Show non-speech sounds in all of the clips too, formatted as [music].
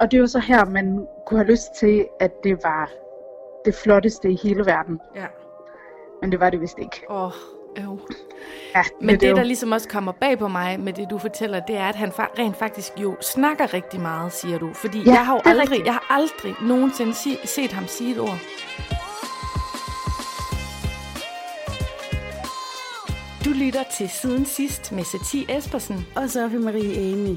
og det var så her, man kunne have lyst til, at det var det flotteste i hele verden. Ja. Men det var det vist ikke. Åh, oh, øv. Ja, Men det, jo- der ligesom også kommer bag på mig med det, du fortæller, det er, at han fa- rent faktisk jo snakker rigtig meget, siger du. Fordi Ja, jeg har jo det aldrig, rigtigt. jeg har aldrig nogensinde si- set ham sige et ord. Du lytter til Siden Sidst med Satie Espersen. Og Sofie Marie Amy.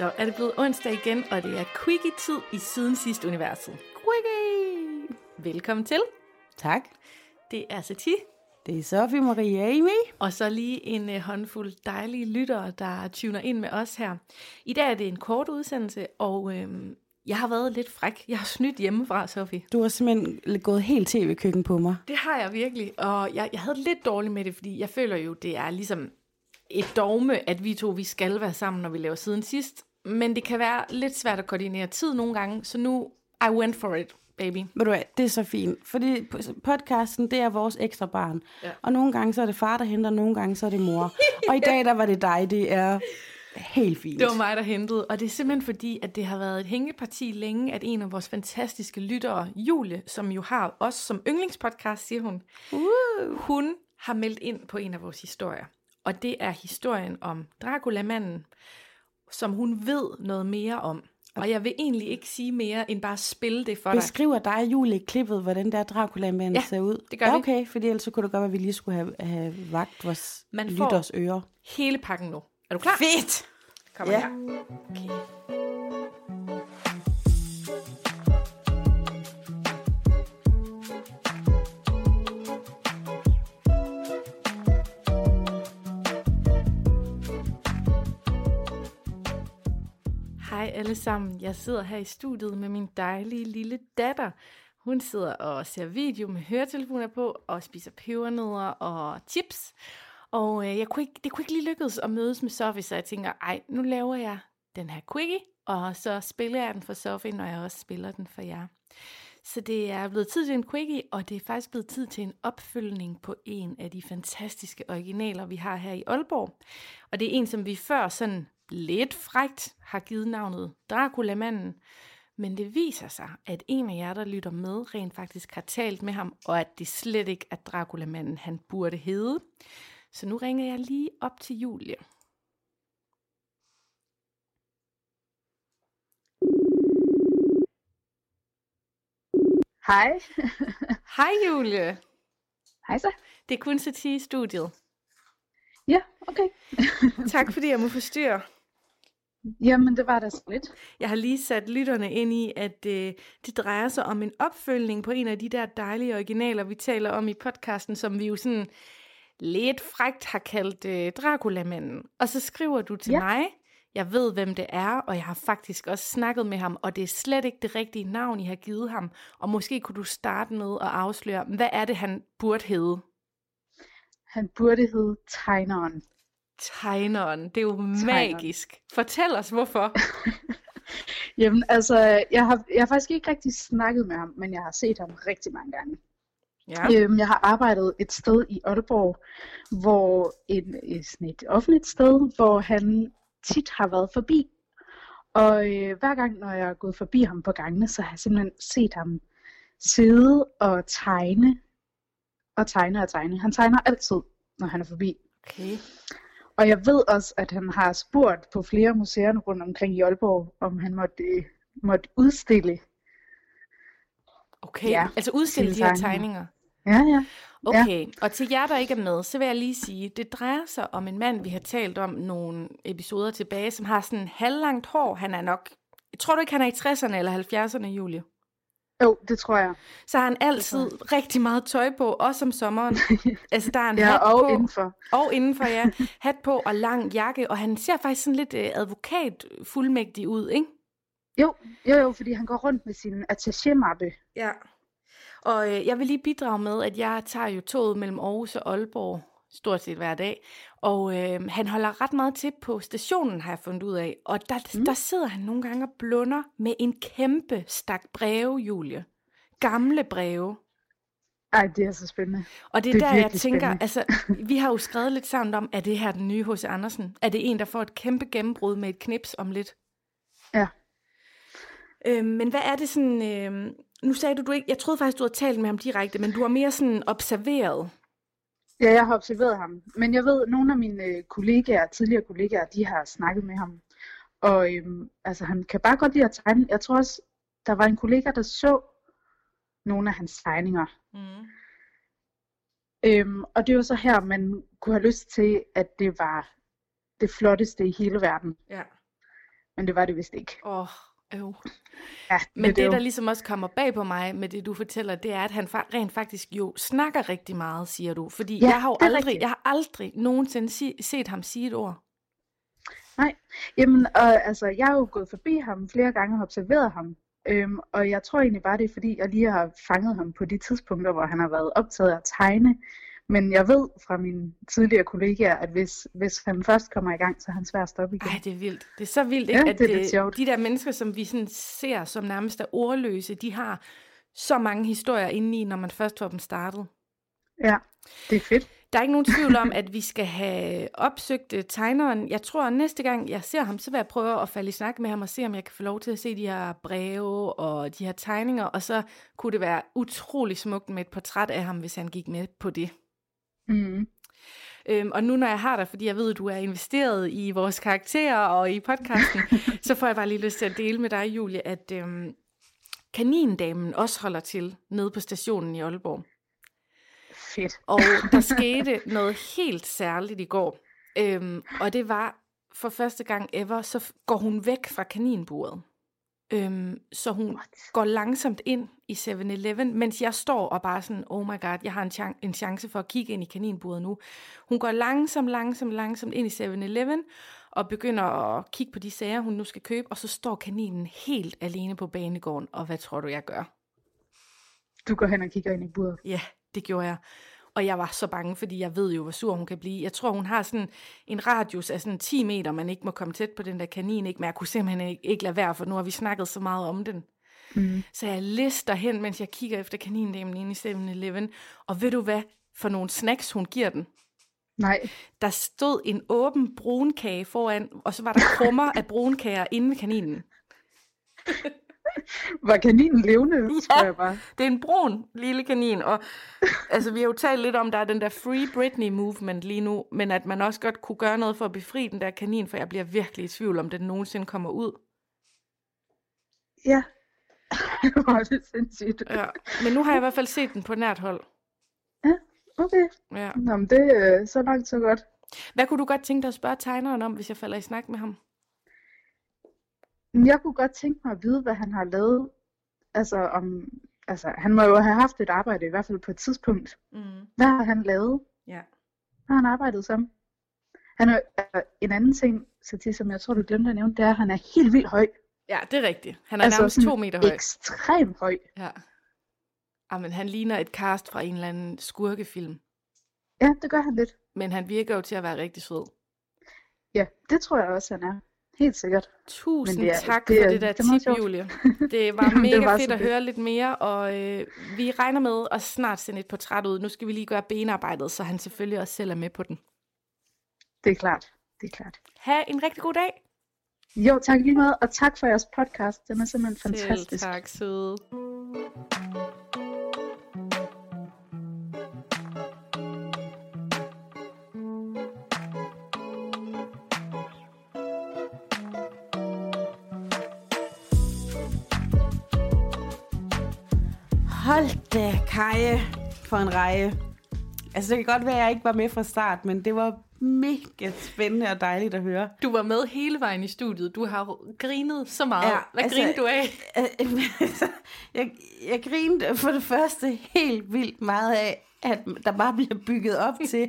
Så er det blevet onsdag igen, og det er Quickie-tid i Siden Sidst Universet. Quickie! Velkommen til. Tak. Det er Satie. Det er Sofie Marie Amy. Og så lige en øh, håndfuld dejlige lyttere, der tuner ind med os her. I dag er det en kort udsendelse, og øhm, jeg har været lidt fræk. Jeg har snydt hjemmefra, Sofie. Du har simpelthen gået helt tv-køkken på mig. Det har jeg virkelig, og jeg, jeg havde lidt dårligt med det, fordi jeg føler jo, det er ligesom et dogme, at vi to vi skal være sammen, når vi laver siden sidst. Men det kan være lidt svært at koordinere tid nogle gange, så nu I went for it, baby. Ved du hvad, det er så fint, fordi podcasten, det er vores ekstra barn. Ja. Og nogle gange så er det far, der henter, nogle gange så er det mor. [laughs] Og i dag, der var det dig, det er helt fint. Det var mig, der hentede, og det er simpelthen fordi, at det har været et hængeparti længe, at en af vores fantastiske lyttere, Julie, som jo har os som yndlingspodcast, siger hun, Uh. hun har meldt ind på en af vores historier. Og det er historien om Dracula-manden, som hun ved noget mere om. Og jeg vil egentlig ikke sige mere, end bare spille det for dig. Beskriver dig, Julie, i klippet, hvordan der Dracula-manden Ja, ser ud? det gør ja, okay, fordi ellers så kunne det godt være, at vi lige skulle have, have vagt vores Man lytters ører. Hele pakken nu. Er du klar? Fedt! Kommer Ja. her. Okay. Hej alle sammen. Jeg sidder her i studiet med min dejlige lille datter. Hun sidder og ser video med høretelefoner på og spiser pebernødder og chips. Og øh, jeg kunne ikke, det kunne ikke lige lykkedes at mødes med Sofie, så jeg tænker, ej, nu laver jeg den her quickie, og så spiller jeg den for Sofie, når jeg også spiller den for jer. Så det er blevet tid til en quickie, og det er faktisk blevet tid til en opfølgning på en af de fantastiske originaler, vi har her i Aalborg. Og det er en, som vi før sådan lidt frægt har givet navnet Dracula-manden. Men det viser sig, at en af jer, der lytter med, rent faktisk har talt med ham, og at det slet ikke er Dracula-manden, han burde hedde. Så nu ringer jeg lige op til Julie. Hej. [laughs] Hej Julie! Hej så. Det er kun Satie i studiet. Ja, okay. Tak fordi jeg må forstyrre. Jamen, det var da så lidt. Jeg har lige sat lytterne ind i, at øh, det drejer sig om en opfølgning på en af de der dejlige originaler, vi taler om i podcasten, som vi jo sådan lidt frægt har kaldt øh, Dracula-manden. Og så skriver du til Ja. mig, jeg ved, hvem det er, og jeg har faktisk også snakket med ham, og det er slet ikke det rigtige navn, I har givet ham. Og måske kunne du starte med at afsløre, hvad er det, han burde hedde? Han burde hedde Tegneren. Tegneren. Det er jo magisk. Fortæl os, hvorfor. [laughs] Jamen, altså, jeg har, jeg har faktisk ikke rigtig snakket med ham, men jeg har set ham rigtig mange gange. Ja. Øhm, jeg har arbejdet et sted i Aalborg, hvor en, et, sådan et offentligt sted, hvor han tit har været forbi. Og øh, hver gang, når jeg er gået forbi ham på gangene, så har jeg simpelthen set ham sidde og tegne, og tegne og tegne. Han tegner altid, når han er forbi. Okay. Og jeg ved også, at han har spurgt på flere museer rundt omkring i Aalborg, om han måtte, øh, måtte udstille. Okay, Ja, altså udstille de her tegninger. tegninger. Ja, ja. Okay, og til jer, der ikke er med, så vil jeg lige sige, det drejer sig om en mand, vi har talt om nogle episoder tilbage, som har sådan halvlangt hår. Han er nok, tror du ikke, han er i 60'erne eller 70'erne, Julie? Jo, det tror jeg. Så har han altid rigtig meget tøj på, også om sommeren. [laughs] altså, der er en Ja, hat og på. indenfor. Og indenfor, ja. Hat på og lang jakke, og han ser faktisk sådan lidt øh, advokat fuldmægtig ud, ikke? Jo, jo, jo, fordi han går rundt med sin attaché-mappe. Ja. Og øh, jeg vil lige bidrage med, at jeg tager jo toget mellem Aarhus og Aalborg stort set hver dag. Og øh, han holder ret meget til på stationen, har jeg fundet ud af. Og der, mm. der sidder han nogle gange og blunder med en kæmpe stak breve, Julie. Gamle breve. Ej, det er så spændende. Og det er, Det er er der, jeg tænker, spændende. altså, vi har jo skrevet lidt sammen om, er det her den nye H.C. Andersen? Er det en, der får et kæmpe gennembrud med et knips om lidt? Ja. Øhm, men hvad er det sådan, øhm, nu sagde du, du ikke, jeg troede faktisk, du havde talt med ham direkte, men du har mere sådan observeret. Ja, jeg har observeret ham. Men jeg ved, at nogle af mine øh, kollegaer, tidligere kollegaer, de har snakket med ham. Og øhm, altså, han kan bare godt lide at tegne. Jeg tror også, der var en kollega, der så nogle af hans tegninger. Mm. Øhm, og det var så her, man kunne have lyst til, at det var det flotteste i hele verden. Ja. Men det var det vist ikke. Åh, øv. Ja, Men det, er der jo- ligesom også kommer bag på mig med det, du fortæller, det er, at han rent faktisk jo snakker rigtig meget, siger du. Fordi Ja, jeg har jo det er aldrig, rigtigt. jeg har aldrig nogensinde si- set ham sige et ord. Nej, jamen, og, altså, jeg har jo gået forbi ham flere gange og observeret ham. Øhm, og jeg tror egentlig bare, det er fordi, jeg lige har fanget ham på de tidspunkter, hvor han har været optaget af at tegne. Men jeg ved fra mine tidligere kollegaer, at hvis, hvis han først kommer i gang, så er han svær at stoppe igen. Ej, det er vildt. Det er så vildt, ikke? Ja, at det er lidt øh, sjovt. de der mennesker, som vi sådan ser som nærmest er ordløse, de har så mange historier indeni, når man først får dem startet. Ja, det er fedt. Der er ikke nogen tvivl om, [laughs] at vi skal have opsøgt øh, tegneren. Jeg tror, at næste gang jeg ser ham, så vil jeg prøve at falde i snak med ham og se, om jeg kan få lov til at se de her breve og de her tegninger. Og så kunne det være utrolig smukt med et portræt af ham, hvis han gik med på det. Mm. Øhm, og nu når jeg har dig, fordi jeg ved, at du er investeret i vores karakterer og i podcasten, [laughs] så får jeg bare lige lyst til at dele med dig, Julie, at øhm, kanindamen også holder til nede på stationen i Aalborg. Fedt. Og der [laughs] skete noget helt særligt i går. Øhm, og det var for første gang ever, så går hun væk fra kaninburet. Øhm, så hun What? går langsomt ind i 7-Eleven, mens jeg står og bare sådan, oh my god, jeg har en, chan- en chance for at kigge ind i kaninburet nu. Hun går langsomt, langsomt, langsomt ind i 7-Eleven, og begynder at kigge på de sager, hun nu skal købe, og så står kaninen helt alene på banegården, og hvad tror du, jeg gør? Du går hen og kigger ind i buret. Ja, det gjorde jeg. Og jeg var så bange, fordi jeg ved jo, hvor sur hun kan blive. Jeg tror, hun har sådan en radius af sådan 10 meter, man ikke må komme tæt på den der kanin, ikke? men jeg kunne simpelthen ikke, ikke lade være, for nu har vi snakket så meget om den. Mm. Så jeg lister hen, mens jeg kigger efter kanindamen inde i 7-Eleven. Og ved du hvad for nogle snacks, hun giver den? Nej, Der stod en åben brunkage foran, og så var der krummer af brunkager inde ved kaninen. [laughs] [laughs] var kaninen levende, Ja. jeg bare. Det er en brun lille kanin, og [laughs] altså, vi har jo talt lidt om, der er den der Free Britney movement lige nu, men at man også godt kunne gøre noget for at befri den der kanin, for jeg bliver virkelig i tvivl om, den nogensinde kommer ud. Ja. [laughs] Hvor er det sindssygt. Ja. Men nu har jeg i hvert fald set den på nært hold. Okay. Ja. Nå, men det er så langt, så godt. Hvad kunne du godt tænke dig at spørge tegneren om, hvis jeg falder i snak med ham? Jeg kunne godt tænke mig at vide, hvad han har lavet. Altså, om, altså, han må jo have haft et arbejde, i hvert fald på et tidspunkt. Mm. Hvad har han lavet? Ja. Hvad har han arbejdet som? Han er, altså, en anden ting, Satie, som jeg tror, du glemte at nævne, det er, at han er helt vildt høj. ja, det er rigtigt. Han er altså, nærmest to meter høj. Ekstremt høj. Ja. Jamen, han ligner et cast fra en eller anden skurkefilm. Ja, det gør han lidt. Men han virker jo til at være rigtig sød. Ja, det tror jeg også, han er. Helt sikkert. Tusind Men det er- tak det for er- det der det tip. Julie. [laughs] Det var Jamen, det mega var fedt at fedt. høre lidt mere, og øh, vi regner med at snart sende et portræt ud. Nu skal vi lige gøre benarbejdet, så han selvfølgelig også selv er med på den. Det er klart. Det er klart. Ha' en rigtig god dag. Jo, tak lige meget, og tak for jeres podcast. Den er simpelthen Selv fantastisk. tak, søde. For en række. Altså, det kan godt være, at jeg ikke var med fra start, men det var mega spændende og dejligt at høre. Du var med hele vejen i studiet. Du har grinet så meget. Ja, Hvad altså- grinede du af? [laughs] jeg, jeg grinede for det første helt vildt meget af, at der bare bliver bygget op [laughs] til,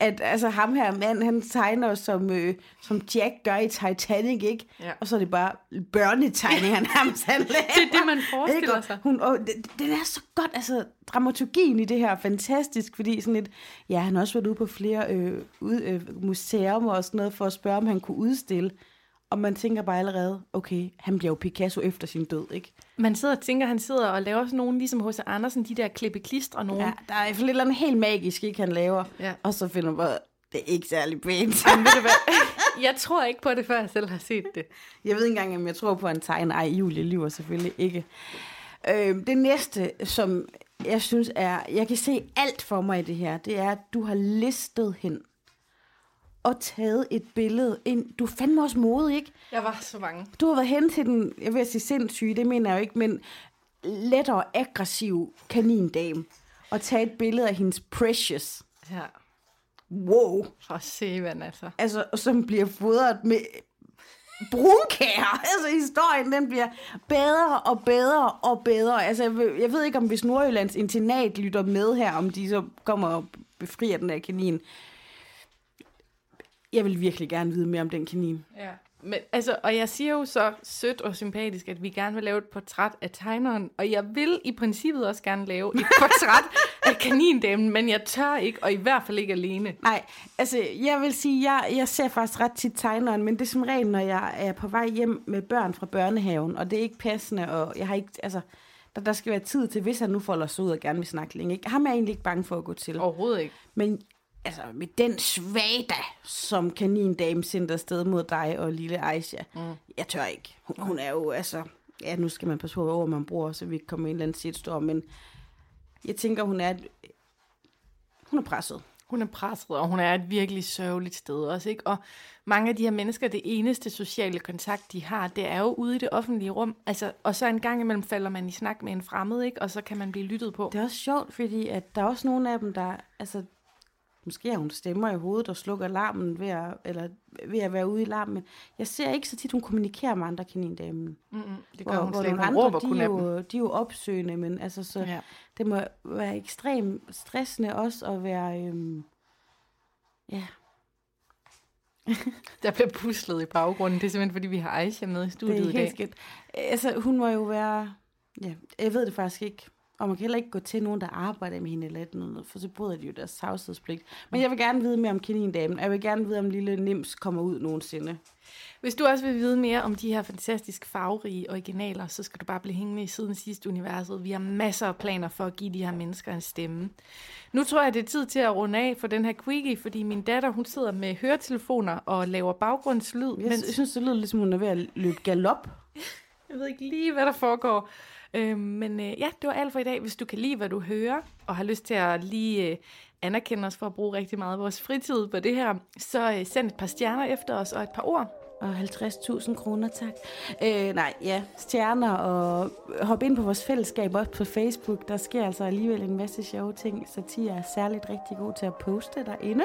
at altså, ham her mand, han tegner som, øh, som Jack gør i Titanic, ikke? Ja. Og så er det bare børnetegning, han [laughs] nærmest han laver. Det er det, man forestiller Ikke? Sig. Hun, og det, det er så godt, altså dramaturgien i det her er fantastisk, fordi sådan et, ja, han har også været ude på flere øh, ud, øh, museer og sådan noget, for at spørge, om han kunne udstille. Og man tænker bare allerede, okay, han bliver jo Picasso efter sin død, ikke? Man sidder og tænker, han sidder og laver sådan nogen, ligesom hos Andersen, de der klippe klistre nogen. Ja, der er i hvert fald et eller andet helt magisk, ikke, han laver. Ja. Og så finder man bare, det er ikke særlig pænt. Men ved du hvad? [laughs] Jeg tror ikke på det, før jeg selv har set det. Jeg ved ikke engang, om jeg tror på, han tegner. Ej, Julie lyver selvfølgelig ikke. Øh, det næste, som jeg synes er... Jeg kan se alt for mig i det her. Det er, at du har listet hen og taget et billede ind. Du er fandme også modig, ikke? Jeg var så bange. Du har været hen til den, jeg vil sige sindssyge, det mener jeg jo ikke, men lettere aggressiv kanindame. Og tage et billede af hendes precious. Ja. Wow. For Sevan, altså. altså, som bliver fodret med brunkager. [laughs] Altså, historien, den bliver bedre og bedre og bedre. Altså, jeg ved, jeg ved ikke, om hvis Nordjyllands internat lytter med her, om de så kommer og befrier den der kanin. Jeg vil virkelig gerne vide mere om den kanin. Ja. Men, altså, og jeg siger jo så sødt og sympatisk, at vi gerne vil lave et portræt af tegneren, og jeg vil i princippet også gerne lave et [laughs] portræt af kanindamen, men jeg tør ikke, og i hvert fald ikke alene. Nej, altså, jeg vil sige, jeg, jeg ser faktisk ret tit tegneren, men det er som regel, når jeg er på vej hjem med børn fra børnehaven, og det er ikke passende, og jeg har ikke, altså, der, der skal være tid til, hvis han nu folder sig ud og gerne vil snakke længe. Ikke? Ham er jeg egentlig ikke bange for at gå til. Overhovedet ikke. Men altså, med den svada, som kanindame sendte afsted mod dig og lille Aisha, mm. jeg tør ikke. Hun, hun er jo, altså, ja, nu skal man passe på, hvad ord man bruger, så vi ikke kommer i en eller anden shitstorm, men jeg tænker, hun er, hun er presset. Hun er presset, og hun er et virkelig sørgeligt sted også, ikke? Og mange af de her mennesker, det eneste sociale kontakt, de har, det er jo ude i det offentlige rum. Altså, og så en gang imellem falder man i snak med en fremmed, ikke? Og så kan man blive lyttet på. Det er også sjovt, fordi at der er også nogle af dem, der, altså, måske har hun stemmer i hovedet og slukker larmen ved at, eller ved at være ude i larmen. Men jeg ser ikke så tit, hun kommunikerer med andre kanindamen. Mm-mm, det gør Hvor, hun hvor slet ikke. Hun råber de kun er, dem. jo, de er jo opsøgende, men altså, så Ja. det må være ekstremt stressende også at være, øhm, ja, [laughs] Der bliver puslet i baggrunden. Det er simpelthen, fordi vi har Aisha med i studiet er i dag. skidt. Altså, hun må jo være, ja, jeg ved det faktisk ikke. Og man kan heller ikke gå til nogen, der arbejder med hende eller et andet, for så bryder de jo deres tavshedspligt. Men jeg vil gerne vide mere om kanindamen. Jeg vil gerne vide, om lille Nims kommer ud nogensinde. Hvis du også vil vide mere om de her fantastisk farverige originaler, så skal du bare blive hængende i siden sidste universet. Vi har masser af planer for at give de her mennesker en stemme. Nu tror jeg, det er tid til at runde af for den her quickie, fordi min datter, hun sidder med høretelefoner og laver baggrundslyd. Jeg, men, jeg synes, det lyder ligesom, hun er ved at løbe galop. [laughs] Jeg ved ikke lige, hvad der foregår. Øh, men øh, ja, det var alt for i dag. Hvis du kan lide, hvad du hører, og har lyst til at lige øh, anerkende os for at bruge rigtig meget af vores fritid på det her, så øh, send et par stjerner efter os og et par ord. Og 50.000 kroner, tak. Øh, nej, ja, stjerner og hop ind på vores fællesskab også på Facebook. Der sker altså alligevel en masse sjove ting. Satire er særligt rigtig god til at poste derinde.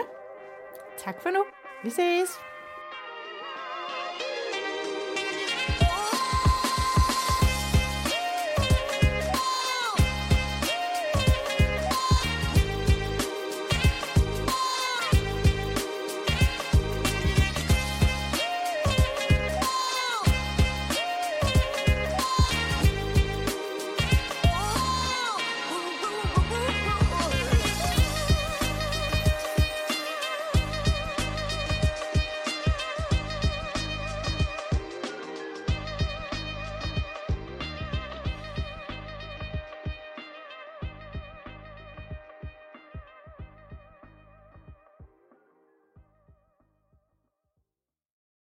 Tak for nu. Vi ses!